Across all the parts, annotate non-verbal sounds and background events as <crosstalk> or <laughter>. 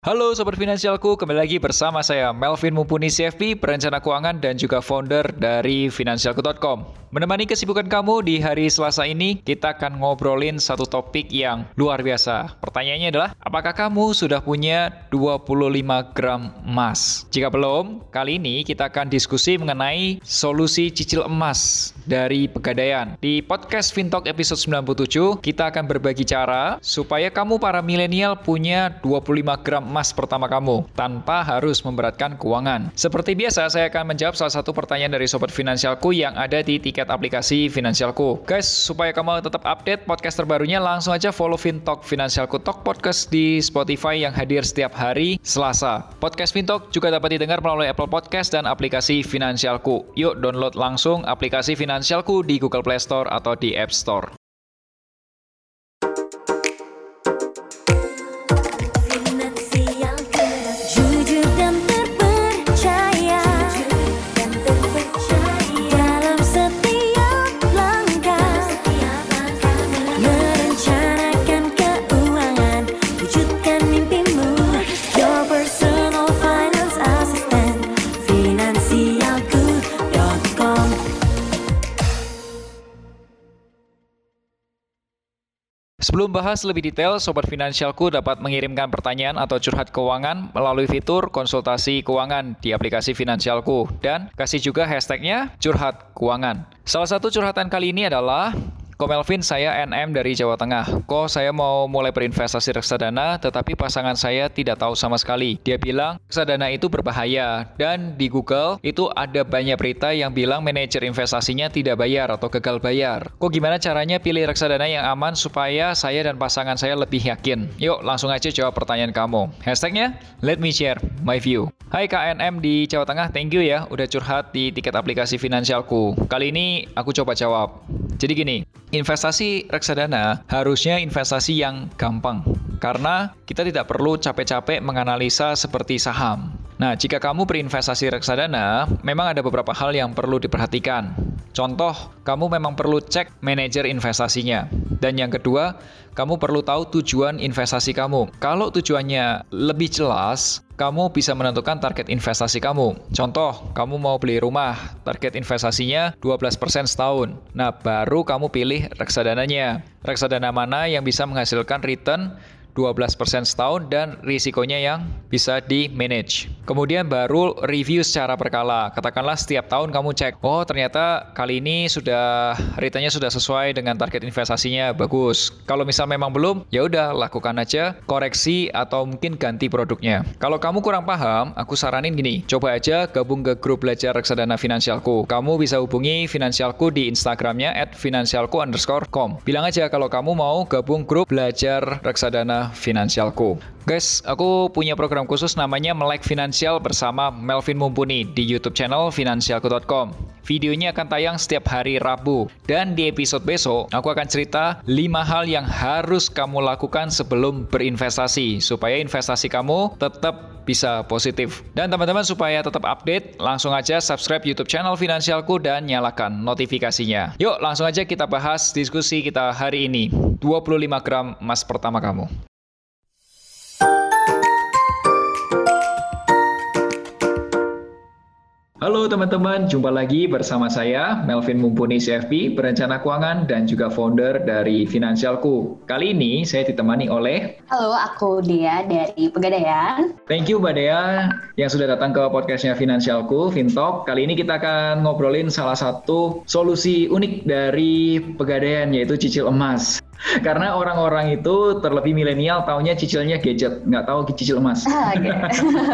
Halo Sobat Finansialku, kembali lagi bersama saya Melvin Mumpuni CFP, perencana keuangan dan juga founder dari Finansialku.com. Menemani kesibukan kamu di hari Selasa ini, kita akan ngobrolin satu topik yang luar biasa. Pertanyaannya adalah, apakah kamu sudah punya 25 gram emas? Jika belum, kali ini kita akan diskusi mengenai solusi cicil emas dari Pegadaian. Di podcast Fintalk episode 97, kita akan berbagi cara supaya kamu para milenial punya 25 gram emas pertama kamu tanpa harus memberatkan keuangan. Seperti biasa, saya akan menjawab salah satu pertanyaan dari sobat finansialku yang ada di tiket aplikasi Finansialku. Guys, supaya kamu tetap update podcast terbarunya, langsung aja follow Fintalk Finansialku Talk Podcast di Spotify yang hadir setiap hari Selasa. Podcast Fintalk juga dapat didengar melalui Apple Podcast dan aplikasi Finansialku. Yuk download langsung aplikasi Finansialku di Google Play Store atau di App Store. Sebelum bahas lebih detail, Sobat Finansialku dapat mengirimkan pertanyaan atau curhat keuangan melalui fitur konsultasi keuangan di aplikasi Finansialku dan kasih juga hashtagnya curhat keuangan. Salah satu curhatan kali ini adalah Ko Melvin, saya NM dari Jawa Tengah. Ko saya mau mulai berinvestasi reksadana, tetapi pasangan saya tidak tahu sama sekali. Dia bilang reksadana itu berbahaya, dan di Google itu ada banyak berita yang bilang manajer investasinya tidak bayar atau gagal bayar. Kok gimana caranya pilih reksadana yang aman supaya saya dan pasangan saya lebih yakin? Yuk, langsung aja jawab pertanyaan kamu. Hashtagnya, let me share my view. Hai KNM di Jawa Tengah, thank you ya udah curhat di tiket aplikasi finansialku. Kali ini aku coba jawab. Jadi gini, investasi reksadana harusnya investasi yang gampang karena kita tidak perlu capek-capek menganalisa seperti saham. Nah, jika kamu berinvestasi reksadana, memang ada beberapa hal yang perlu diperhatikan. Contoh, kamu memang perlu cek manajer investasinya. Dan yang kedua, kamu perlu tahu tujuan investasi kamu. Kalau tujuannya lebih jelas, kamu bisa menentukan target investasi kamu. Contoh, kamu mau beli rumah, target investasinya 12% setahun. Nah, baru kamu pilih reksadananya. Reksadana mana yang bisa menghasilkan return 12% setahun dan risikonya yang bisa di manage. Kemudian baru review secara berkala. Katakanlah setiap tahun kamu cek, oh ternyata kali ini sudah returnnya sudah sesuai dengan target investasinya, bagus. Kalau misal memang belum, ya udah lakukan aja koreksi atau mungkin ganti produknya. Kalau kamu kurang paham, aku saranin gini, coba aja gabung ke grup belajar reksadana finansialku. Kamu bisa hubungi finansialku di Instagramnya at finansialku underscore com. Bilang aja kalau kamu mau gabung grup belajar reksadana finansialku. Guys, aku punya program khusus namanya Melek Finansial bersama Melvin Mumpuni di YouTube channel finansialku.com. Videonya akan tayang setiap hari Rabu. Dan di episode besok, aku akan cerita 5 hal yang harus kamu lakukan sebelum berinvestasi supaya investasi kamu tetap bisa positif. Dan teman-teman supaya tetap update, langsung aja subscribe YouTube channel Finansialku dan nyalakan notifikasinya. Yuk, langsung aja kita bahas diskusi kita hari ini. 25 gram emas pertama kamu. Halo teman-teman, jumpa lagi bersama saya Melvin Mumpuni CFP, perencana keuangan dan juga founder dari Finansialku. Kali ini saya ditemani oleh Halo, aku Dia dari Pegadaian. Thank you Mbak Dea yang sudah datang ke podcastnya Finansialku, Fintalk. Kali ini kita akan ngobrolin salah satu solusi unik dari Pegadaian yaitu cicil emas. <laughs> Karena orang-orang itu terlebih milenial taunya cicilnya gadget, nggak tahu cicil emas. Ah,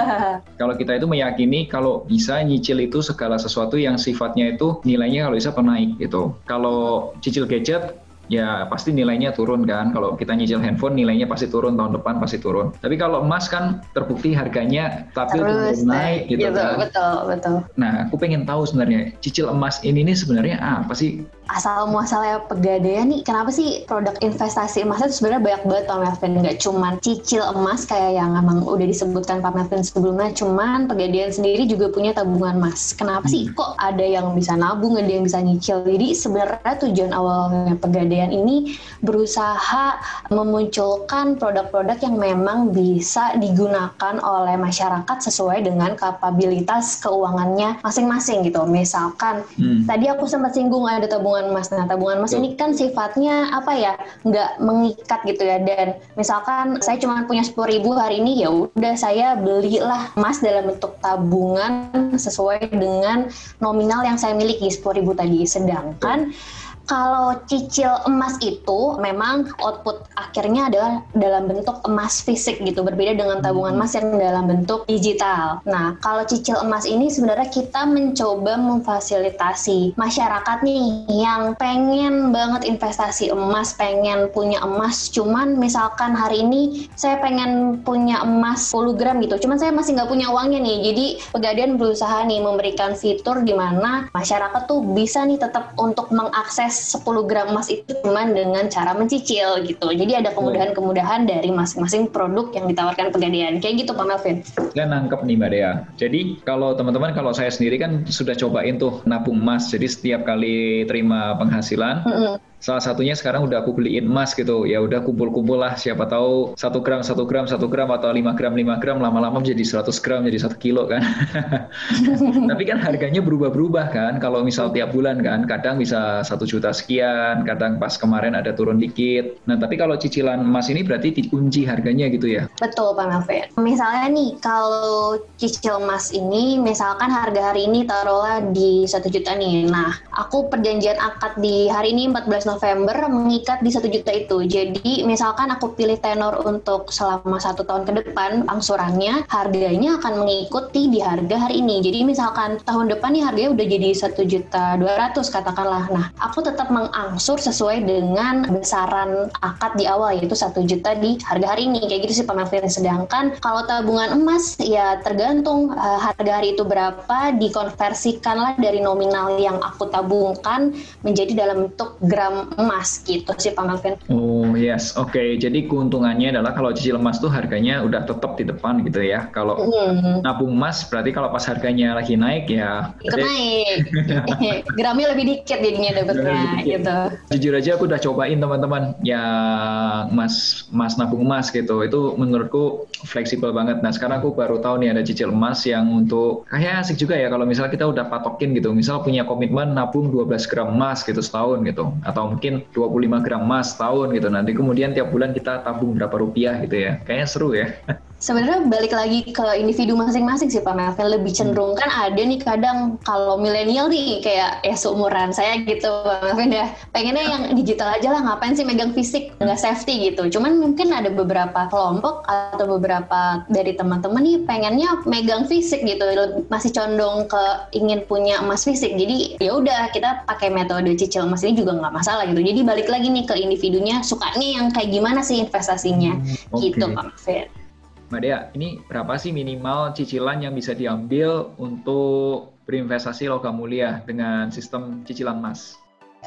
<laughs> kalau kita itu meyakini kalau bisa nyicil itu segala sesuatu yang sifatnya itu nilainya kalau bisa penaik gitu. Kalau cicil gadget ya pasti nilainya turun kan. Kalau kita nyicil handphone nilainya pasti turun tahun depan pasti turun. Tapi kalau emas kan terbukti harganya stabil terus naik gitu, gitu kan. Betul, betul. Nah, aku pengen tahu sebenarnya cicil emas ini nih sebenarnya apa sih? asal muasalnya pegadaian nih kenapa sih produk investasi emas itu sebenarnya banyak banget Pak Melvin nggak cuman cicil emas kayak yang emang udah disebutkan Pak Melvin sebelumnya cuman pegadaian sendiri juga punya tabungan emas kenapa hmm. sih kok ada yang bisa nabung ada yang bisa nyicil jadi sebenarnya tujuan awalnya pegadaian ini berusaha memunculkan produk-produk yang memang bisa digunakan oleh masyarakat sesuai dengan kapabilitas keuangannya masing-masing gitu misalkan hmm. tadi aku sempat singgung ada tabungan emas. Nah, tabungan emas ini kan sifatnya apa ya? nggak mengikat gitu ya. Dan misalkan saya cuma punya sepuluh ribu hari ini, ya udah saya belilah emas dalam bentuk tabungan sesuai dengan nominal yang saya miliki sepuluh ribu tadi. Sedangkan kalau cicil emas itu memang output akhirnya adalah dalam bentuk emas fisik gitu, berbeda dengan tabungan emas yang dalam bentuk digital. Nah, kalau cicil emas ini sebenarnya kita mencoba memfasilitasi masyarakat nih yang pengen banget investasi emas, pengen punya emas, cuman misalkan hari ini saya pengen punya emas 10 gram gitu, cuman saya masih nggak punya uangnya nih. Jadi Pegadaian berusaha nih memberikan fitur di mana masyarakat tuh bisa nih tetap untuk mengakses 10 gram emas itu cuma dengan cara mencicil gitu. Jadi ada kemudahan-kemudahan dari masing-masing produk yang ditawarkan pegadaian. Kayak gitu Pak Melvin. Saya nangkep nih Mbak Dea. Jadi kalau teman-teman, kalau saya sendiri kan sudah cobain tuh nabung emas. Jadi setiap kali terima penghasilan, mm -hmm salah satunya sekarang udah aku beliin emas gitu. Ya udah kumpul-kumpul lah siapa tahu satu gram satu gram satu gram atau lima gram lima gram lama-lama menjadi 100 gram jadi satu kilo kan. <laughs> Tapi kan harganya berubah-berubah kan. Kalau misal tiap bulan kan kadang bisa satu juta sekian kadang pas kemarin ada turun dikit. Nah tapi kalau cicilan emas ini berarti dikunci harganya gitu ya? Betul Pak Melvin misalnya nih kalau cicil emas ini misalkan harga hari ini taruhlah di satu juta nih. Nah aku perjanjian akad di hari ini 14 November mengikat di satu juta itu. Jadi misalkan aku pilih tenor untuk selama satu tahun ke depan, angsurannya harganya akan mengikuti di harga hari ini. Jadi misalkan tahun depan nih harganya udah jadi satu juta dua ratus katakanlah. Nah, aku tetap mengangsur sesuai dengan besaran akad di awal yaitu satu juta di harga hari ini. Kayak gitu sih Melvin. Sedangkan kalau tabungan emas ya tergantung uh, harga hari itu berapa dikonversikanlah dari nominal yang aku tabungkan menjadi dalam bentuk gram emas gitu sih Pak Melvin. Oh yes, oke. Okay. Jadi keuntungannya adalah kalau cicil emas tuh harganya udah tetap di depan gitu ya. Kalau hmm. nabung emas berarti kalau pas harganya lagi naik ya. Ikut naik. <laughs> Gramnya lebih dikit jadinya dapetnya gitu. Jujur aja aku udah cobain teman-teman yang emas emas nabung emas gitu. Itu menurutku fleksibel banget. Nah sekarang aku baru tahu nih ada cicil emas yang untuk kayak asik juga ya kalau misalnya kita udah patokin gitu. Misal punya komitmen nabung 12 gram emas gitu setahun gitu. Atau mungkin 25 gram emas tahun gitu. Nanti kemudian tiap bulan kita tabung berapa rupiah gitu ya. Kayaknya seru ya. <laughs> Sebenarnya balik lagi ke individu masing-masing sih Pak Melvin lebih cenderung kan ada nih kadang kalau milenial nih kayak ya seumuran saya gitu Pak Melvin ya pengennya yang digital aja lah ngapain sih megang fisik? Nggak safety gitu. Cuman mungkin ada beberapa kelompok atau beberapa dari teman-teman nih pengennya megang fisik gitu. Masih condong ke ingin punya emas fisik. Jadi ya udah kita pakai metode cicil emas ini juga nggak masalah gitu. Jadi balik lagi nih ke individunya sukanya yang kayak gimana sih investasinya? Hmm, okay. gitu Pak Melvin. Mbak Dea, ini berapa sih minimal cicilan yang bisa diambil untuk berinvestasi logam mulia dengan sistem cicilan emas?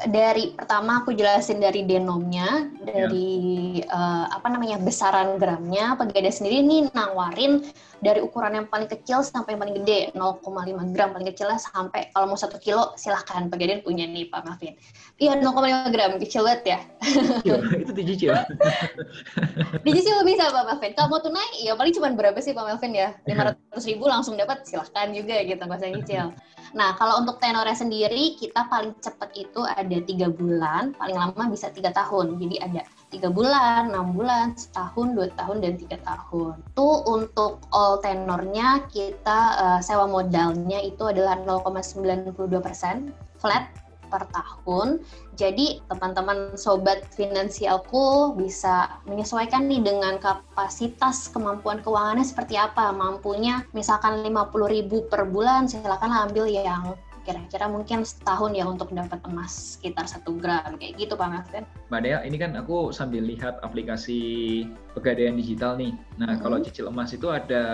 Dari pertama aku jelasin dari denomnya, dari ya. uh, apa namanya besaran gramnya. Pegadaian sendiri ini nawarin dari ukuran yang paling kecil sampai yang paling gede 0,5 gram paling kecilnya sampai kalau mau satu kilo silahkan Pegadaian punya nih Pak Melvin. Iya 0,5 gram kecil banget ya. Iya, itu dicicil. <laughs> dicicil bisa Pak Melvin. Kalau mau tunai ya paling cuma berapa sih Pak Melvin ya? 500 ribu langsung dapat silahkan juga gitu nggak usah nyicil. Nah kalau untuk tenornya sendiri kita paling cepat itu ada tiga bulan, paling lama bisa tiga tahun. Jadi ada tiga bulan, enam bulan, setahun, dua tahun, dan tiga tahun. Itu untuk all tenornya kita uh, sewa modalnya itu adalah 0,92 persen flat per tahun. Jadi teman-teman sobat finansialku bisa menyesuaikan nih dengan kapasitas kemampuan keuangannya seperti apa. Mampunya misalkan 50.000 per bulan, silakan ambil yang kira-kira mungkin setahun ya untuk dapat emas sekitar satu gram kayak gitu Pak Melvin. Mbak Dea, ini kan aku sambil lihat aplikasi pegadaian digital nih. Nah, hmm. kalau cicil emas itu ada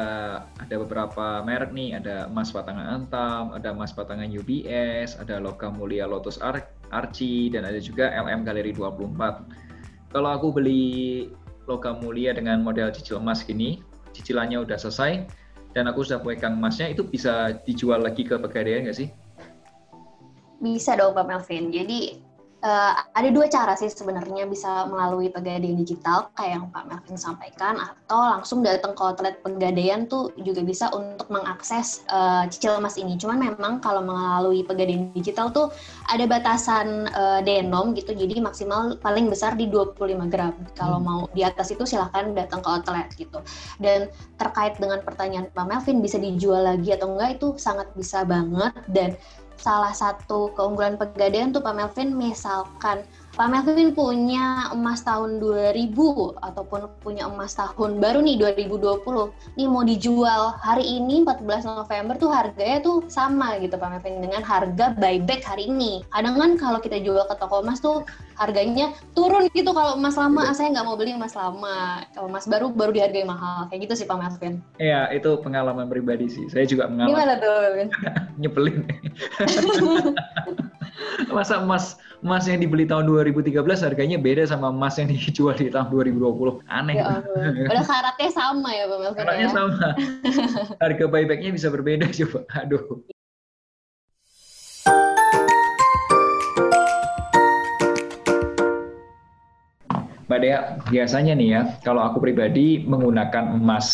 ada beberapa merek nih, ada emas batangan Antam, ada emas batangan UBS, ada logam mulia Lotus Ar Archie dan ada juga LM Galeri 24. Kalau aku beli logam mulia dengan model cicil emas gini, cicilannya udah selesai, dan aku sudah pegang emasnya itu bisa dijual lagi ke pegadaian nggak sih? Bisa dong Pak Melvin. Jadi uh, ada dua cara sih sebenarnya bisa melalui pegadaian digital kayak yang Pak Melvin sampaikan atau langsung datang ke outlet pegadaian tuh juga bisa untuk mengakses uh, cicil emas ini. Cuman memang kalau melalui pegadaian digital tuh ada batasan uh, denom gitu jadi maksimal paling besar di 25 gram. Kalau hmm. mau di atas itu silahkan datang ke outlet gitu. Dan terkait dengan pertanyaan Pak Melvin bisa dijual lagi atau enggak itu sangat bisa banget dan salah satu keunggulan pegadaian tuh Pak Melvin misalkan Pak Melvin punya emas tahun 2000 ataupun punya emas tahun baru nih 2020 nih mau dijual hari ini 14 November tuh harganya tuh sama gitu Pak Melvin dengan harga buyback hari ini. Kadang kan kalau kita jual ke toko emas tuh harganya turun gitu kalau emas lama. Ah, saya nggak mau beli emas lama. Kalau emas baru baru dihargai mahal. Kayak gitu sih Pak Melvin. Iya itu pengalaman pribadi sih. Saya juga mengalami. Gimana tuh? <laughs> Nyebelin <laughs> <laughs> masa emas emas yang dibeli tahun 2013 harganya beda sama emas yang <laughs> dijual di tahun 2020 aneh. Ya, udah karatnya sama ya Pak Melvin karatnya ya? sama. <laughs> Harga buybacknya bisa berbeda coba aduh. Mbak Dea, biasanya nih ya, kalau aku pribadi menggunakan emas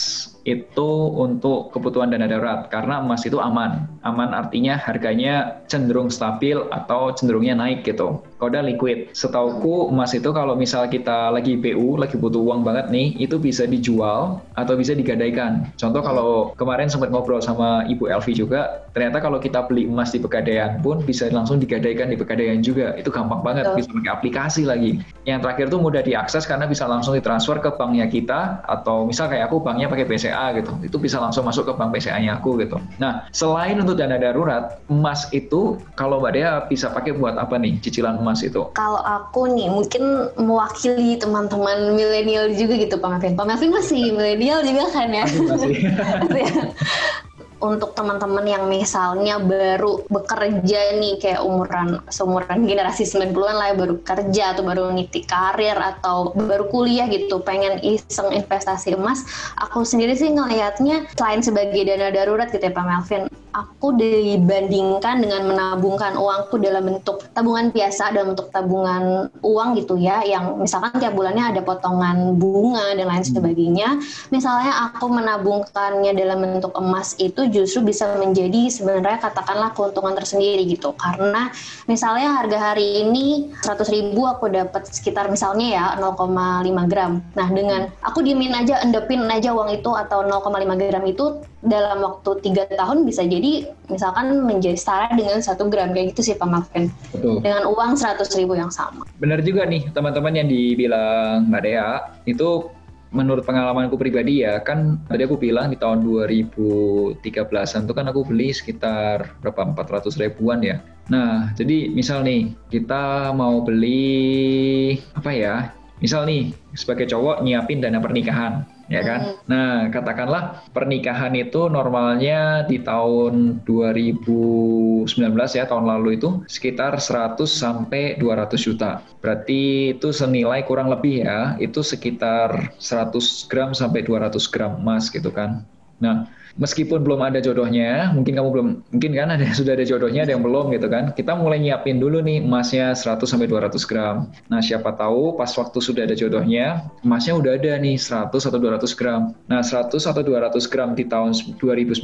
itu untuk kebutuhan dana darurat karena emas itu aman. Aman artinya harganya cenderung stabil atau cenderungnya naik gitu. Koda liquid. Setauku emas itu kalau misal kita lagi PU, lagi butuh uang banget nih, itu bisa dijual atau bisa digadaikan. Contoh kalau kemarin sempat ngobrol sama Ibu Elvi juga, ternyata kalau kita beli emas di Pegadaian pun bisa langsung digadaikan di Pegadaian juga. Itu gampang banget, bisa pakai aplikasi lagi. Yang terakhir tuh mudah diakses karena bisa langsung ditransfer ke banknya kita atau misal kayak aku banknya pakai BCA gitu. Itu bisa langsung masuk ke bank BCA-nya aku gitu. Nah, selain untuk dana darurat, emas itu kalau Mbak Dea bisa pakai buat apa nih cicilan emas? Mas itu? Kalau aku nih mungkin mewakili teman-teman milenial juga gitu Pak Melvin. Pak Melvin masih milenial juga kan ya? Masih. <laughs> untuk teman-teman yang misalnya baru bekerja nih kayak umuran seumuran generasi 90-an lah ya baru kerja atau baru niti karir atau baru kuliah gitu pengen iseng investasi emas aku sendiri sih ngelihatnya selain sebagai dana darurat gitu ya Pak Melvin aku dibandingkan dengan menabungkan uangku dalam bentuk tabungan biasa dalam bentuk tabungan uang gitu ya yang misalkan tiap bulannya ada potongan bunga dan lain sebagainya misalnya aku menabungkannya dalam bentuk emas itu justru bisa menjadi sebenarnya katakanlah keuntungan tersendiri gitu. Karena misalnya harga hari ini 100 ribu aku dapat sekitar misalnya ya 0,5 gram. Nah dengan aku diemin aja endepin aja uang itu atau 0,5 gram itu dalam waktu tiga tahun bisa jadi misalkan menjadi setara dengan satu gram kayak gitu sih Pak Marvin dengan uang seratus ribu yang sama. Benar juga nih teman-teman yang dibilang Mbak Dea itu menurut pengalamanku pribadi ya kan tadi aku bilang di tahun 2013an itu kan aku beli sekitar berapa 400 ribuan ya. Nah jadi misal nih kita mau beli apa ya misal nih sebagai cowok nyiapin dana pernikahan ya kan? Hmm. nah katakanlah pernikahan itu normalnya di tahun 2019 ya tahun lalu itu sekitar 100 sampai 200 juta. Berarti itu senilai kurang lebih ya itu sekitar 100 gram sampai 200 gram emas gitu kan. Nah meskipun belum ada jodohnya, mungkin kamu belum, mungkin kan ada <laughs> sudah ada jodohnya, ada yang belum gitu kan. Kita mulai nyiapin dulu nih emasnya 100 sampai 200 gram. Nah, siapa tahu pas waktu sudah ada jodohnya, emasnya udah ada nih 100 atau 200 gram. Nah, 100 atau 200 gram di tahun 2019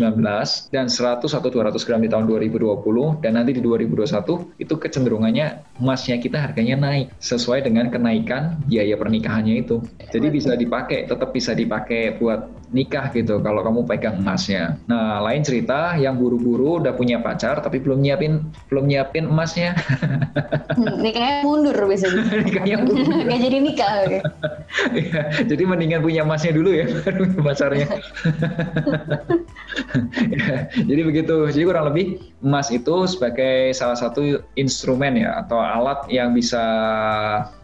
dan 100 atau 200 gram di tahun 2020 dan nanti di 2021 itu kecenderungannya emasnya kita harganya naik sesuai dengan kenaikan biaya pernikahannya itu. Jadi bisa dipakai, tetap bisa dipakai buat nikah gitu kalau kamu pegang emasnya. Nah, lain cerita yang buru-buru udah punya pacar tapi belum nyiapin belum nyiapin emasnya. Hmm, nikahnya mundur biasanya. <laughs> nikahnya mundur. <laughs> Gak jadi nikah. Okay. ya, jadi mendingan punya emasnya dulu ya <laughs> baru pacarnya. ya, jadi begitu. Jadi kurang lebih emas itu sebagai salah satu instrumen ya atau alat yang bisa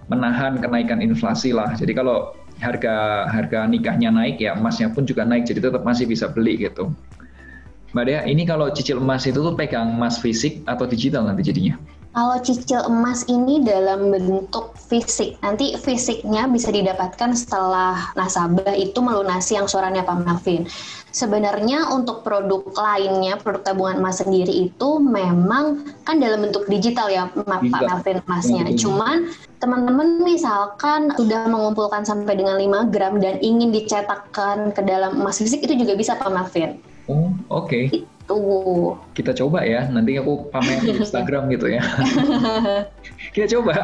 menahan kenaikan inflasi lah. Jadi kalau harga harga nikahnya naik ya emasnya pun juga naik jadi tetap masih bisa beli gitu. Mbak Dea, ini kalau cicil emas itu tuh pegang emas fisik atau digital nanti jadinya? Kalau cicil emas ini dalam bentuk fisik, nanti fisiknya bisa didapatkan setelah nasabah itu melunasi angsurannya Pak Melvin. Sebenarnya untuk produk lainnya, produk tabungan emas sendiri itu memang kan dalam bentuk digital ya Pak Melvin emasnya. Cuman teman-teman misalkan sudah mengumpulkan sampai dengan 5 gram dan ingin dicetakkan ke dalam emas fisik itu juga bisa Pak Melvin. Oh, oke. Okay gitu. Kita coba ya, nanti aku pamer di <laughs> Instagram gitu ya. <laughs> Kita coba.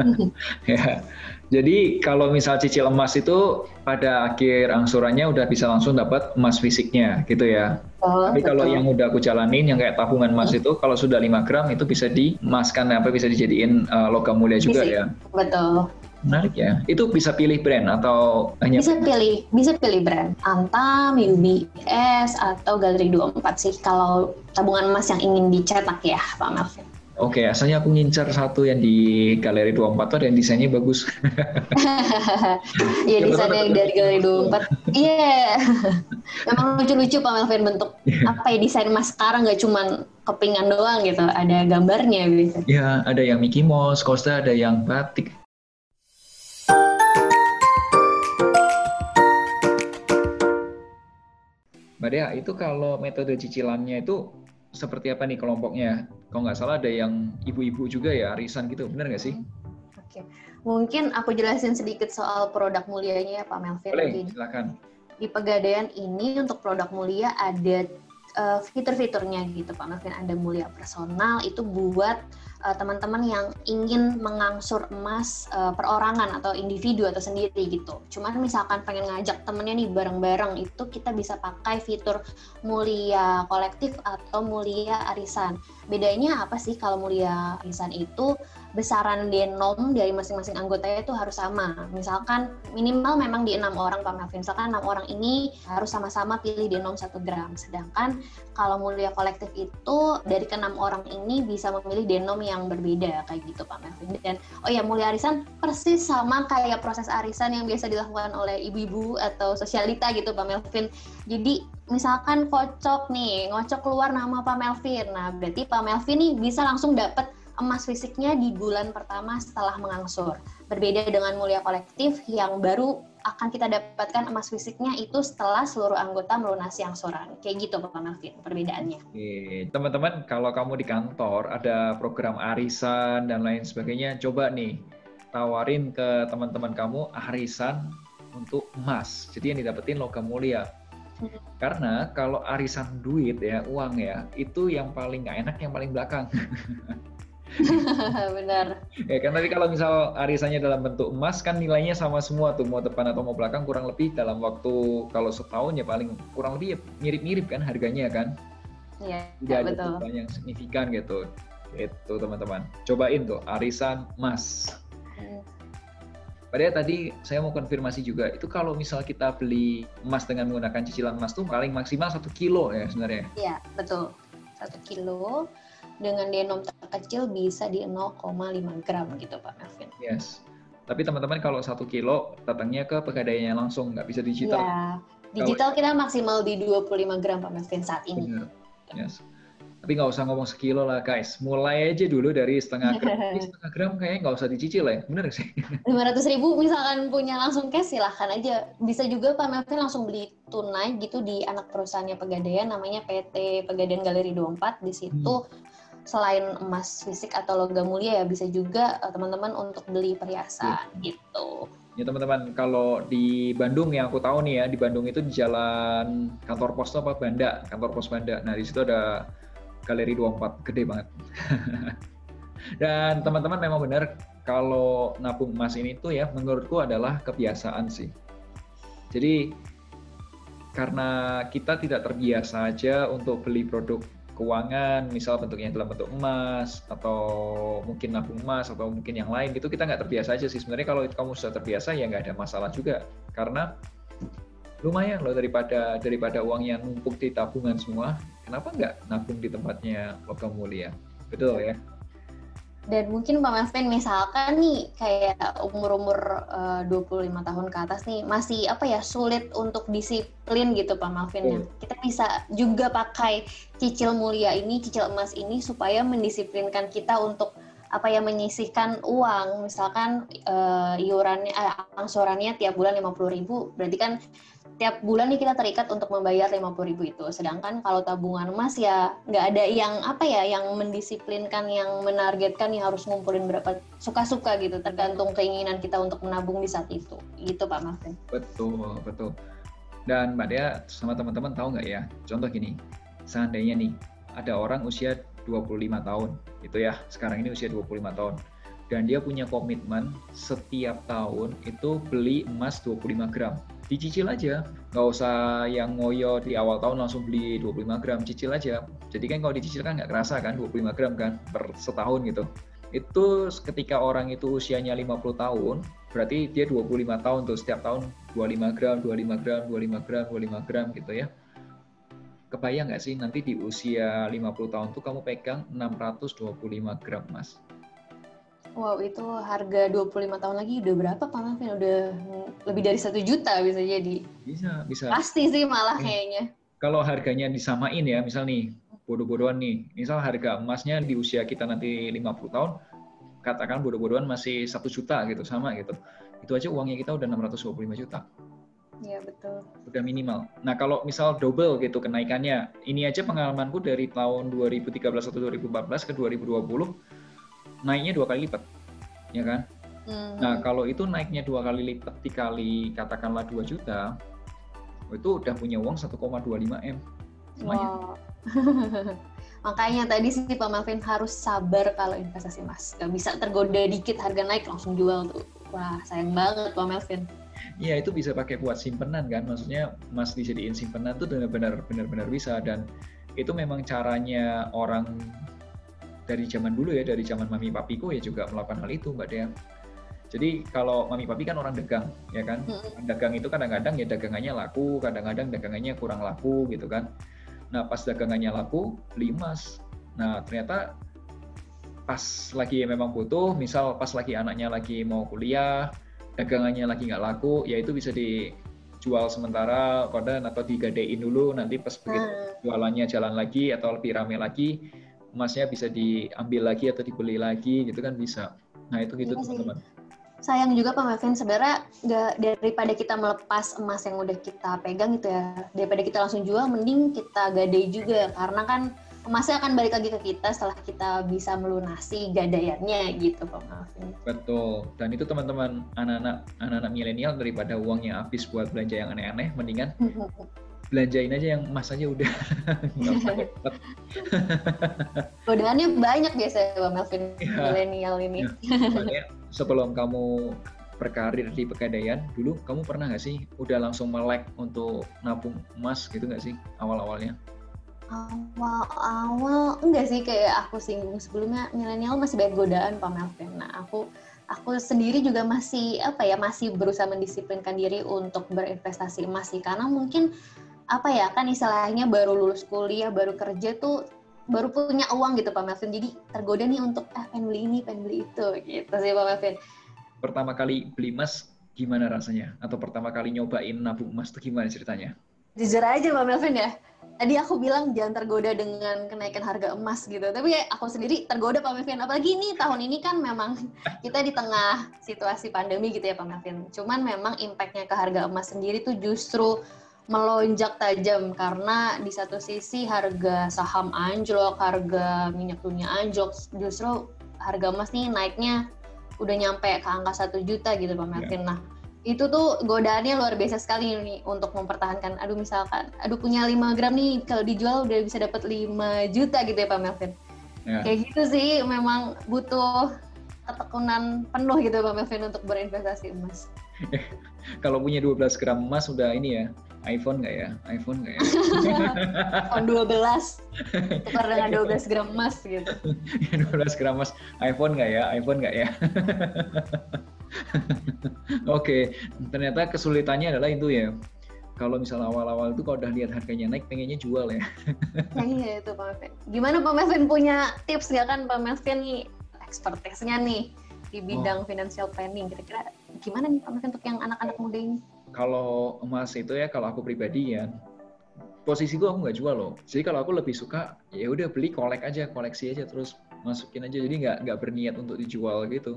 <laughs> ya. Jadi kalau misal cicil emas itu pada akhir angsurannya udah bisa langsung dapat emas fisiknya gitu ya. Oh, Tapi betul. kalau yang udah aku jalanin yang kayak tabungan emas itu kalau sudah 5 gram itu bisa dimaskan apa bisa dijadiin uh, logam mulia juga Fisik. ya. Betul. Menarik ya. Itu bisa pilih brand atau hanya Bisa pilih, bisa pilih brand. Antam, UBS atau Galeri 24 sih kalau tabungan emas yang ingin dicetak ya, Pak Melvin. Oke, asalnya aku ngincar satu yang di Galeri 24 tuh yang desainnya bagus. <laughs> Iya, desainnya yang dari Galeri 24. Iya. Yeah. Memang lucu-lucu Pak Melvin bentuk yeah. apa ya desain emas sekarang nggak cuma kepingan doang gitu, ada gambarnya gitu. Iya, ada yang Mickey Mouse, Costa ada yang batik. Mbak Dea, itu kalau metode cicilannya itu seperti apa nih kelompoknya? Kalau nggak salah ada yang ibu-ibu juga ya, arisan gitu, benar nggak sih? Oke, mungkin aku jelasin sedikit soal produk mulianya ya Pak Melvin. Boleh, silakan. Di Pegadaian ini untuk produk mulia ada uh, fitur-fiturnya gitu Pak Melvin. Ada mulia personal, itu buat uh, teman-teman yang ingin mengangsur emas uh, perorangan atau individu atau sendiri gitu. Cuman misalkan pengen ngajak temennya nih bareng-bareng itu kita bisa pakai fitur mulia kolektif atau mulia arisan. Bedanya apa sih kalau mulia arisan itu besaran denom dari masing-masing anggotanya itu harus sama. Misalkan minimal memang di enam orang Pak Melvin. Misalkan enam orang ini harus sama-sama pilih denom satu gram. Sedangkan kalau mulia kolektif itu dari keenam orang ini bisa memilih denom yang berbeda kayak gitu Pak Melvin. Dan oh ya mulia arisan persis sama kayak proses arisan yang biasa dilakukan oleh ibu-ibu atau sosialita gitu Pak Melvin. Jadi misalkan kocok nih, ngocok keluar nama Pak Melvin. Nah, berarti Pak Melvin nih bisa langsung dapat emas fisiknya di bulan pertama setelah mengangsur. Berbeda dengan mulia kolektif yang baru akan kita dapatkan emas fisiknya itu setelah seluruh anggota melunasi angsuran. Kayak gitu Pak Melvin perbedaannya. Teman-teman kalau kamu di kantor ada program arisan dan lain sebagainya, coba nih tawarin ke teman-teman kamu arisan untuk emas. Jadi yang didapetin logam mulia. Karena kalau arisan duit ya, uang ya, itu yang paling nggak enak yang paling belakang. <laughs> <laughs> Benar. Ya kan tapi kalau misal arisannya dalam bentuk emas kan nilainya sama semua tuh mau depan atau mau belakang kurang lebih dalam waktu kalau setahun ya paling kurang lebih ya mirip-mirip kan harganya kan. Iya, ya, betul. Ada yang signifikan gitu. Itu teman-teman. Cobain tuh arisan emas. Hmm. Padahal tadi saya mau konfirmasi juga, itu kalau misal kita beli emas dengan menggunakan cicilan emas tuh paling maksimal satu kilo ya sebenarnya? Iya, betul. Satu kilo dengan denom terkecil bisa di 0,5 gram gitu Pak Melvin. Yes. Tapi teman-teman kalau satu kilo datangnya ke pegadaiannya langsung, nggak bisa digital. Ya, digital kita maksimal di 25 gram Pak Melvin saat ini. Benar. Yes. Tapi nggak usah ngomong sekilo lah guys. Mulai aja dulu dari setengah gram. <laughs> Ini setengah gram kayaknya nggak usah dicicil ya. Bener sih? <laughs> 500 ribu misalkan punya langsung cash silahkan aja. Bisa juga Pak Melvin langsung beli tunai gitu di anak perusahaannya Pegadaian namanya PT Pegadaian Galeri 24. Di situ hmm selain emas fisik atau logam mulia ya bisa juga uh, teman-teman untuk beli perhiasan ya. gitu. Ya teman-teman, kalau di Bandung yang aku tahu nih ya, di Bandung itu di jalan kantor pos apa Banda, kantor pos Banda. Nah, di situ ada galeri 24, gede banget. <laughs> Dan teman-teman memang benar kalau nabung emas ini tuh ya menurutku adalah kebiasaan sih. Jadi karena kita tidak terbiasa aja untuk beli produk keuangan, misal bentuknya dalam bentuk emas atau mungkin nabung emas atau mungkin yang lain gitu kita nggak terbiasa aja sih. Sebenarnya kalau kamu sudah terbiasa ya nggak ada masalah juga. Karena lumayan loh daripada daripada uang yang numpuk di tabungan semua. Kenapa nggak nabung di tempatnya logam mulia? Betul ya dan mungkin Pak Melvin misalkan nih kayak umur-umur uh, 25 tahun ke atas nih masih apa ya sulit untuk disiplin gitu Pak Melvin ya. Kita bisa juga pakai cicil mulia ini, cicil emas ini supaya mendisiplinkan kita untuk apa ya menyisihkan uang misalkan uh, iurannya eh, angsurannya tiap bulan 50.000 berarti kan tiap bulan nih kita terikat untuk membayar 50 ribu itu. Sedangkan kalau tabungan emas ya nggak ada yang apa ya, yang mendisiplinkan, yang menargetkan yang harus ngumpulin berapa suka-suka gitu, tergantung keinginan kita untuk menabung di saat itu. Gitu Pak Martin. Betul, betul. Dan Mbak Dea sama teman-teman tahu nggak ya, contoh gini, seandainya nih ada orang usia 25 tahun, itu ya, sekarang ini usia 25 tahun, dan dia punya komitmen setiap tahun itu beli emas 25 gram dicicil aja nggak usah yang ngoyo di awal tahun langsung beli 25 gram cicil aja jadi kan kalau dicicil kan nggak kerasa kan 25 gram kan per setahun gitu itu ketika orang itu usianya 50 tahun berarti dia 25 tahun tuh setiap tahun 25 gram 25 gram 25 gram 25 gram gitu ya kebayang nggak sih nanti di usia 50 tahun tuh kamu pegang 625 gram emas Wow, itu harga 25 tahun lagi udah berapa Pak Mafin? Udah lebih dari satu juta bisa jadi. Bisa, bisa. Pasti sih malah hmm. kayaknya. Kalau harganya disamain ya, misal nih, bodoh-bodohan nih, misal harga emasnya di usia kita nanti 50 tahun, katakan bodoh-bodohan masih satu juta gitu, sama gitu. Itu aja uangnya kita udah 625 juta. Iya betul. Udah minimal. Nah kalau misal double gitu kenaikannya, ini aja pengalamanku dari tahun 2013 atau 2014 ke 2020, naiknya dua kali lipat, ya kan? Hmm. Nah kalau itu naiknya dua kali lipat dikali katakanlah 2 juta, itu udah punya uang 1,25 m. Wow. <laughs> Makanya tadi sih Pak Melvin harus sabar kalau investasi emas. Gak bisa tergoda dikit harga naik langsung jual tuh. Wah sayang banget Pak Melvin. Iya itu bisa pakai buat simpenan kan, maksudnya emas dijadiin simpenan tuh benar-benar benar-benar bisa dan itu memang caranya orang dari zaman dulu ya, dari zaman mami papiku ya juga melakukan hal itu Mbak Dea. Jadi kalau mami papi kan orang dagang, ya kan? Dagang itu kadang-kadang ya dagangannya laku, kadang-kadang dagangannya kurang laku gitu kan. Nah pas dagangannya laku, beli emas. Nah ternyata pas lagi memang butuh, misal pas lagi anaknya lagi mau kuliah, dagangannya lagi nggak laku, ya itu bisa dijual sementara, kodan atau digadein dulu, nanti pas begitu hmm. jualannya jalan lagi atau lebih rame lagi, emasnya bisa diambil lagi atau dibeli lagi gitu kan bisa. Nah itu gitu iya teman-teman. Sayang juga Pak Melvin sebenarnya daripada kita melepas emas yang udah kita pegang gitu ya daripada kita langsung jual mending kita gadai juga karena kan emasnya akan balik lagi ke kita setelah kita bisa melunasi gadaiannya gitu Pak Melvin. Betul. Dan itu teman-teman anak-anak anak-anak milenial daripada uangnya habis buat belanja yang aneh-aneh mendingan <laughs> belanjain aja yang emas aja udah <laughs> <laughs> godaannya banyak biasanya Bang Melvin ya, milenial ini ya. sebelum kamu berkarir di pegadaian dulu kamu pernah nggak sih udah langsung melek untuk nabung emas gitu nggak sih awal-awalnya awal-awal enggak sih kayak aku singgung sebelumnya milenial masih banyak godaan Pak Melvin nah aku aku sendiri juga masih apa ya masih berusaha mendisiplinkan diri untuk berinvestasi emas sih. Karena mungkin apa ya kan istilahnya baru lulus kuliah baru kerja tuh baru punya uang gitu Pak Melvin. Jadi tergoda nih untuk ah pengen beli ini pengen beli itu gitu sih Pak Melvin. Pertama kali beli emas gimana rasanya? Atau pertama kali nyobain nabung emas tuh gimana ceritanya? Jujur aja Pak Melvin ya tadi aku bilang jangan tergoda dengan kenaikan harga emas gitu tapi ya aku sendiri tergoda Pak Melvin apalagi ini tahun ini kan memang <laughs> kita di tengah situasi pandemi gitu ya Pak Melvin cuman memang impactnya ke harga emas sendiri tuh justru melonjak tajam karena di satu sisi harga saham anjlok, harga minyak dunia anjlok, justru harga emas nih naiknya udah nyampe ke angka satu juta gitu Pak Martin. Yeah. Nah itu tuh godaannya luar biasa sekali nih untuk mempertahankan. Aduh misalkan, aduh punya 5 gram nih kalau dijual udah bisa dapat 5 juta gitu ya Pak Melvin. Yeah. Kayak gitu sih memang butuh ketekunan penuh gitu Pak Melvin untuk berinvestasi emas. <laughs> Kalau punya 12 gram emas sudah ini ya, iPhone nggak ya? iPhone nggak ya? <laughs> iPhone 12. <laughs> Tukar dengan 12 gram emas gitu. 12 gram emas. iPhone nggak ya? iPhone nggak ya? <laughs> Oke, ternyata kesulitannya adalah itu ya. Kalau misalnya awal-awal itu kalau udah lihat harganya naik, pengennya jual ya. <laughs> nah, iya itu Pak Melvin. Gimana Pak Melvin punya tips nggak kan Pak Melvin nih expertise-nya nih di bidang oh. financial planning. Kira-kira gimana nih Pak Melvin untuk yang anak-anak muda ini? Kalau emas itu ya, kalau aku pribadi ya, posisi gue aku nggak jual loh. Jadi kalau aku lebih suka ya udah beli kolek aja, koleksi aja terus masukin aja. Jadi nggak nggak berniat untuk dijual gitu.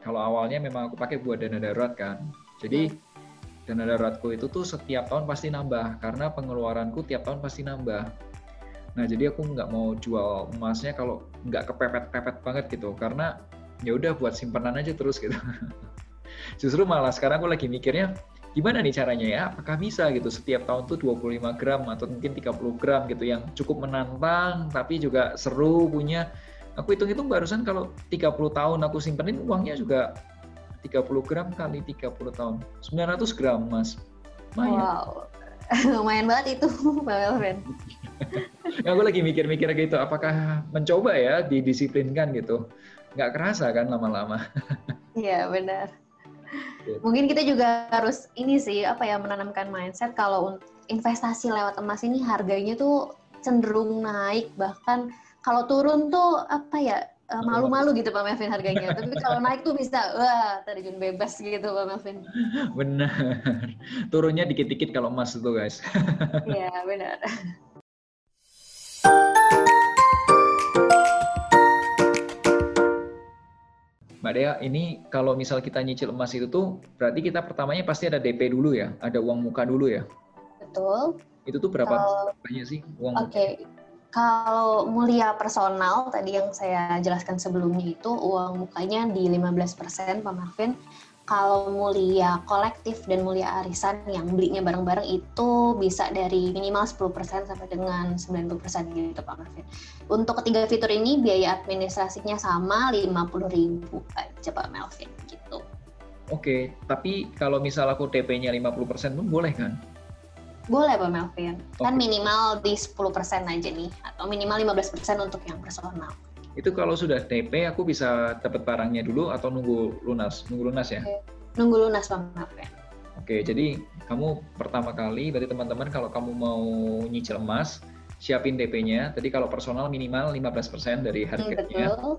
Kalau awalnya memang aku pakai buat dana darurat kan. Jadi hmm dana daruratku itu tuh setiap tahun pasti nambah karena pengeluaranku tiap tahun pasti nambah. Nah jadi aku nggak mau jual emasnya kalau nggak kepepet-pepet banget gitu karena ya udah buat simpanan aja terus gitu. <laughs> Justru malah sekarang aku lagi mikirnya gimana nih caranya ya? Apakah bisa gitu setiap tahun tuh 25 gram atau mungkin 30 gram gitu yang cukup menantang tapi juga seru punya. Aku hitung-hitung barusan kalau 30 tahun aku simpanin uangnya juga 30 gram kali 30 tahun. 900 gram, Mas. Lumayan. Wow. <laughs> Lumayan banget itu, <laughs> Pak Melvin. ya, <laughs> aku lagi mikir-mikir gitu, apakah mencoba ya didisiplinkan gitu. Nggak kerasa kan lama-lama. Iya, benar. Gitu. Mungkin kita juga harus ini sih, apa ya, menanamkan mindset kalau investasi lewat emas ini harganya tuh cenderung naik, bahkan kalau turun tuh apa ya uh, malu-malu gitu Pak Melvin harganya. Tapi kalau <laughs> naik tuh bisa wah terjun bebas gitu Pak Melvin. Benar. <laughs> Turunnya dikit-dikit kalau emas itu guys. <laughs> Iya benar. Mbak Dea, ini kalau misal kita nyicil emas itu tuh berarti kita pertamanya pasti ada DP dulu ya, ada uang muka dulu ya? Betul. Itu tuh berapa uh, banyak sih uang Oke, okay. Kalau mulia personal tadi yang saya jelaskan sebelumnya itu uang mukanya di 15% Pak Marvin. Kalau mulia kolektif dan mulia arisan yang belinya bareng-bareng itu bisa dari minimal 10% sampai dengan 90% gitu Pak Marvin. Untuk ketiga fitur ini biaya administrasinya sama 50.000 aja Pak Melvin gitu. Oke, tapi kalau misal aku TP-nya 50% pun boleh kan? Boleh Pak Melvin. Okay. Kan minimal di 10% aja nih atau minimal 15% untuk yang personal. Itu kalau sudah TP aku bisa dapat barangnya dulu atau nunggu lunas? Nunggu lunas ya? Nunggu lunas Pak Melvin. Oke, jadi kamu pertama kali berarti teman-teman kalau kamu mau nyicil emas, siapin TP-nya. Tadi kalau personal minimal 15% dari hmm, harganya. Betul.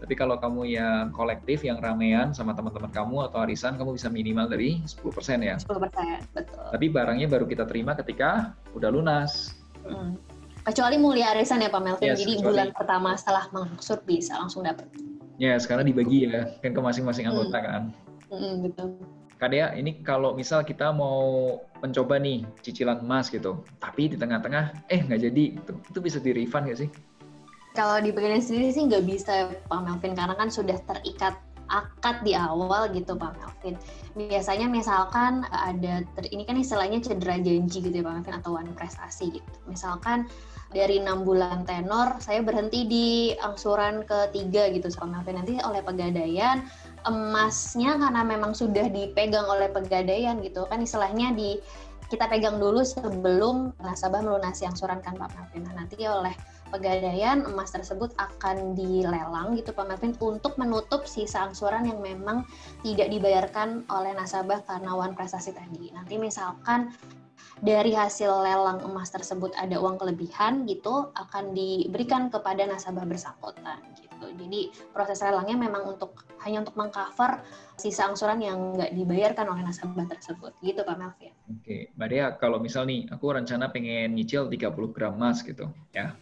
Tapi kalau kamu yang kolektif, yang ramean sama teman-teman kamu atau arisan, kamu bisa minimal dari 10% ya? 10%, betul. Tapi barangnya baru kita terima ketika udah lunas. Hmm. Kecuali mulia arisan ya Pak Melvin, yes, jadi kecuali... bulan pertama setelah mengaksur bisa langsung dapat. Ya, sekarang dibagi ya, kan ke masing-masing anggota hmm. kan? Hmm, betul. Kak Dea, ini kalau misal kita mau mencoba nih cicilan emas gitu, tapi di tengah-tengah, eh nggak jadi, itu, itu bisa di refund nggak sih? Kalau di bagian sendiri sih nggak bisa Pak Melvin karena kan sudah terikat akad di awal gitu Pak Melvin. Biasanya misalkan ada ter, ini kan istilahnya cedera janji gitu ya Pak Melvin atau one prestasi gitu. Misalkan dari enam bulan tenor saya berhenti di angsuran ketiga gitu Pak Melvin nanti oleh pegadaian emasnya karena memang sudah dipegang oleh pegadaian gitu kan istilahnya di kita pegang dulu sebelum nasabah melunasi angsuran kan Pak Melvin. Nah, nanti oleh pegadaian emas tersebut akan dilelang gitu Pak Melvin untuk menutup sisa angsuran yang memang tidak dibayarkan oleh nasabah karena wan prestasi tadi. Nanti misalkan dari hasil lelang emas tersebut ada uang kelebihan gitu akan diberikan kepada nasabah bersangkutan gitu. Jadi proses lelangnya memang untuk hanya untuk mengcover sisa angsuran yang nggak dibayarkan oleh nasabah tersebut gitu Pak Melvin. Oke, Mbak Dea kalau misal nih aku rencana pengen nyicil 30 gram emas gitu ya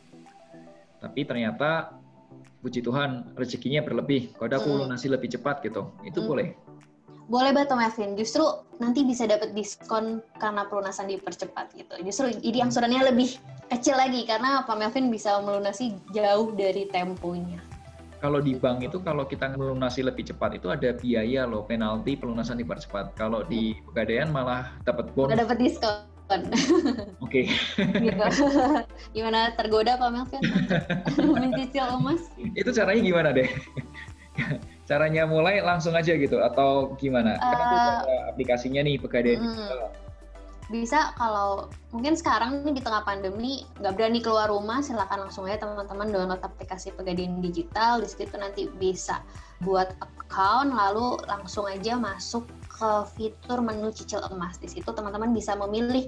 tapi ternyata puji Tuhan rezekinya berlebih. Kalau aku hmm. lunasi lebih cepat gitu, itu hmm. boleh. Boleh banget Melvin, justru nanti bisa dapat diskon karena pelunasan dipercepat gitu. Justru jadi angsurannya lebih kecil lagi karena Pak Melvin bisa melunasi jauh dari temponya. Kalau di bank itu kalau kita melunasi lebih cepat itu ada biaya loh penalti pelunasan dipercepat. Kalau di pegadaian malah dapat bonus. Dapat diskon. Oke. Okay. gitu. <laughs> Gimana tergoda Pak Melvin <laughs> mencicil emas? Itu caranya gimana deh? caranya mulai langsung aja gitu atau gimana? Uh, kan ada aplikasinya nih Pegadaian mm, digital. Bisa kalau mungkin sekarang nih di tengah pandemi nggak berani keluar rumah, silakan langsung aja teman-teman download aplikasi Pegadaian Digital. Di situ nanti bisa buat account lalu langsung aja masuk ke fitur menu cicil emas. Di situ teman-teman bisa memilih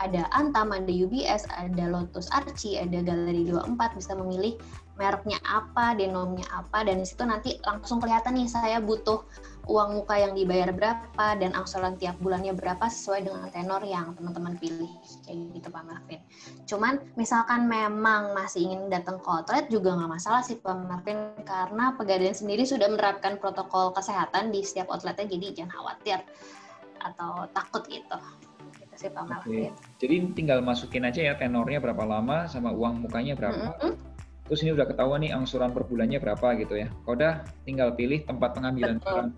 ada Antam, ada UBS, ada Lotus Archie, ada Galeri 24 bisa memilih mereknya apa, denomnya apa dan di situ nanti langsung kelihatan nih saya butuh uang muka yang dibayar berapa dan angsuran tiap bulannya berapa sesuai dengan tenor yang teman-teman pilih kayak gitu Pak Marvin. Cuman misalkan memang masih ingin datang ke outlet juga nggak masalah sih Pak Marvin karena Pegadaian sendiri sudah menerapkan protokol kesehatan di setiap outletnya jadi jangan khawatir atau takut gitu sih Pak Melvin. Jadi tinggal masukin aja ya tenornya berapa lama sama uang mukanya berapa. Mm -hmm. Terus ini udah ketahuan nih angsuran per bulannya berapa gitu ya. Kalau udah tinggal pilih tempat pengambilan barang.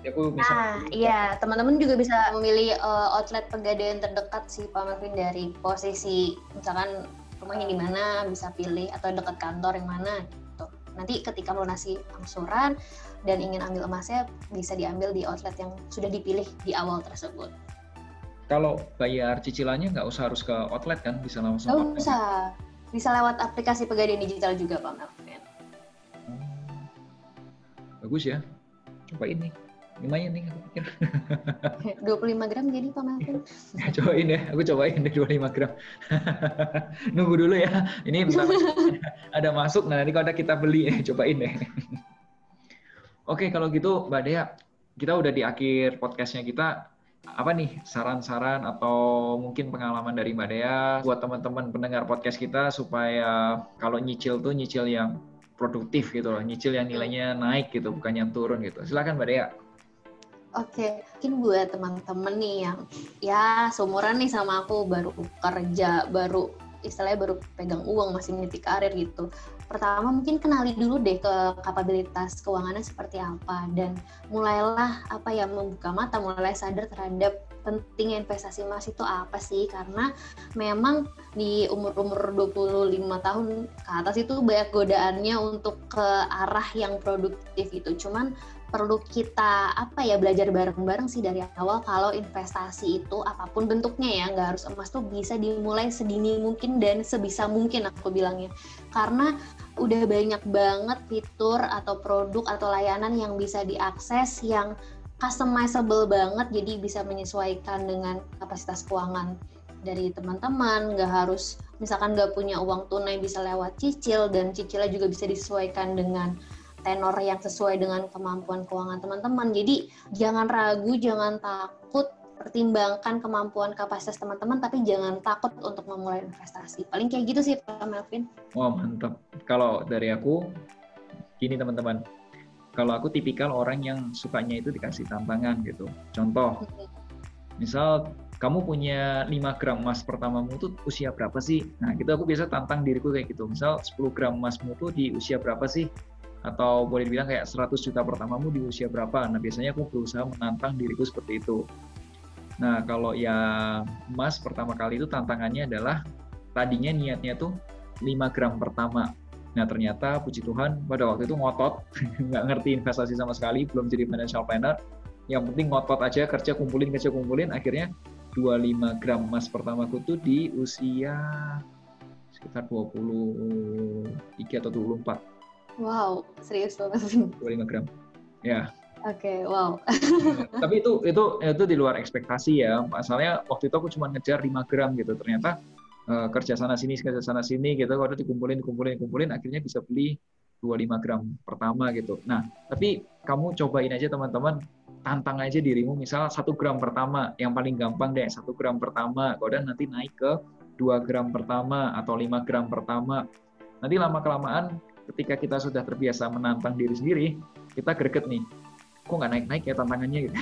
Ya, aku nah, iya, teman-teman juga bisa memilih uh, outlet pegadaian terdekat sih Pak Melvin dari posisi misalkan rumahnya di mana bisa pilih atau dekat kantor yang mana gitu. Nanti ketika melunasi angsuran dan ingin ambil emasnya bisa diambil di outlet yang sudah dipilih di awal tersebut kalau bayar cicilannya nggak usah harus ke outlet kan? Bisa langsung oh, bisa bisa lewat aplikasi pegadaian digital juga pak Melvin. Hmm. bagus ya. Coba ini lumayan nih aku pikir. <laughs> 25 gram jadi Pak Melvin? Cobain ya. Aku cobain deh 25 gram. <laughs> Nunggu dulu ya. Ini <laughs> ada masuk. Nah nanti kalau ada kita beli. Ya cobain deh. Oke kalau gitu Mbak Dea kita udah di akhir podcastnya kita apa nih saran-saran atau mungkin pengalaman dari Mbak Dea buat teman-teman pendengar podcast kita supaya kalau nyicil tuh nyicil yang produktif gitu loh, nyicil yang nilainya naik gitu, bukan yang turun gitu. Silakan Mbak Dea. Oke, mungkin buat teman-teman nih yang ya seumuran nih sama aku baru kerja, baru istilahnya baru pegang uang masih meniti karir gitu pertama mungkin kenali dulu deh ke kapabilitas keuangannya seperti apa. Dan mulailah apa ya membuka mata mulai sadar terhadap pentingnya investasi emas itu apa sih? Karena memang di umur-umur 25 tahun ke atas itu banyak godaannya untuk ke arah yang produktif itu cuman perlu kita apa ya belajar bareng-bareng sih dari awal kalau investasi itu apa pun bentuknya ya. Nggak harus emas tuh bisa dimulai sedini mungkin dan sebisa mungkin aku bilangnya. Karena udah banyak banget fitur atau produk atau layanan yang bisa diakses yang customizable banget jadi bisa menyesuaikan dengan kapasitas keuangan dari teman-teman. Nggak harus misalkan nggak punya uang tunai bisa lewat cicil dan cicilnya juga bisa disesuaikan dengan tenor yang sesuai dengan kemampuan keuangan teman-teman. Jadi jangan ragu, jangan takut pertimbangkan kemampuan kapasitas teman-teman tapi jangan takut untuk memulai investasi. Paling kayak gitu sih Pak Melvin. Wah, mantap. Kalau dari aku gini teman-teman. Kalau aku tipikal orang yang sukanya itu dikasih tantangan gitu. Contoh, misal kamu punya 5 gram emas pertamamu itu usia berapa sih? Nah, gitu aku biasa tantang diriku kayak gitu. Misal 10 gram emasmu tuh di usia berapa sih? Atau boleh dibilang kayak 100 juta pertamamu di usia berapa. Nah, biasanya aku berusaha menantang diriku seperti itu. Nah, kalau yang emas pertama kali itu tantangannya adalah tadinya niatnya tuh 5 gram pertama. Nah, ternyata puji Tuhan pada waktu itu ngotot, <laughs> nggak ngerti investasi sama sekali, belum jadi financial planner. Yang penting ngotot aja, kerja kumpulin, kerja kumpulin, akhirnya 25 gram emas pertamaku tuh di usia sekitar 23 atau 24 Wow, serius banget. 25 gram. Ya. Oke, okay, wow. <laughs> Tapi itu itu itu di luar ekspektasi ya. Masalahnya waktu itu aku cuma ngejar 5 gram gitu. Ternyata uh, kerja sana sini, kerja sana sini gitu. Kalau dikumpulin, dikumpulin, dikumpulin, akhirnya bisa beli 25 gram pertama gitu. Nah, tapi kamu cobain aja teman-teman, tantang aja dirimu misal satu gram pertama, yang paling gampang deh satu gram pertama, kemudian nanti naik ke 2 gram pertama atau 5 gram pertama. Nanti lama kelamaan ketika kita sudah terbiasa menantang diri sendiri, kita greget nih, kok nggak naik-naik ya tantangannya gitu.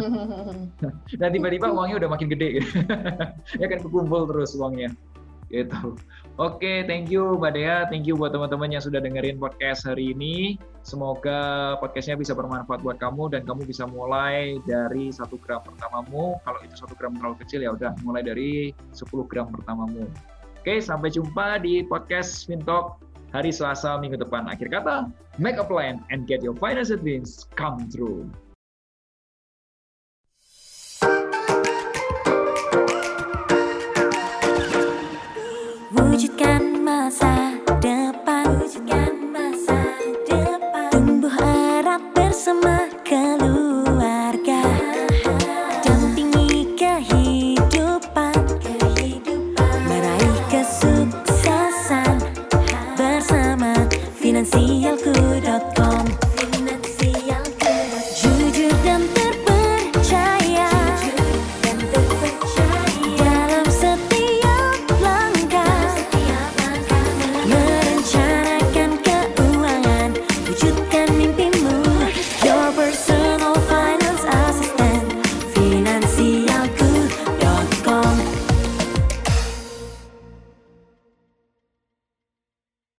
<laughs> Dan tiba-tiba uangnya udah makin gede gitu. <laughs> ya kan kekumpul terus uangnya. Gitu. Oke, okay, thank you Mbak Dea, thank you buat teman-teman yang sudah dengerin podcast hari ini. Semoga podcastnya bisa bermanfaat buat kamu dan kamu bisa mulai dari satu gram pertamamu. Kalau itu satu gram terlalu kecil ya udah mulai dari 10 gram pertamamu. Oke, sampai jumpa di podcast Fintalk hari Selasa minggu depan. Akhir kata, make a plan and get your financial dreams come true.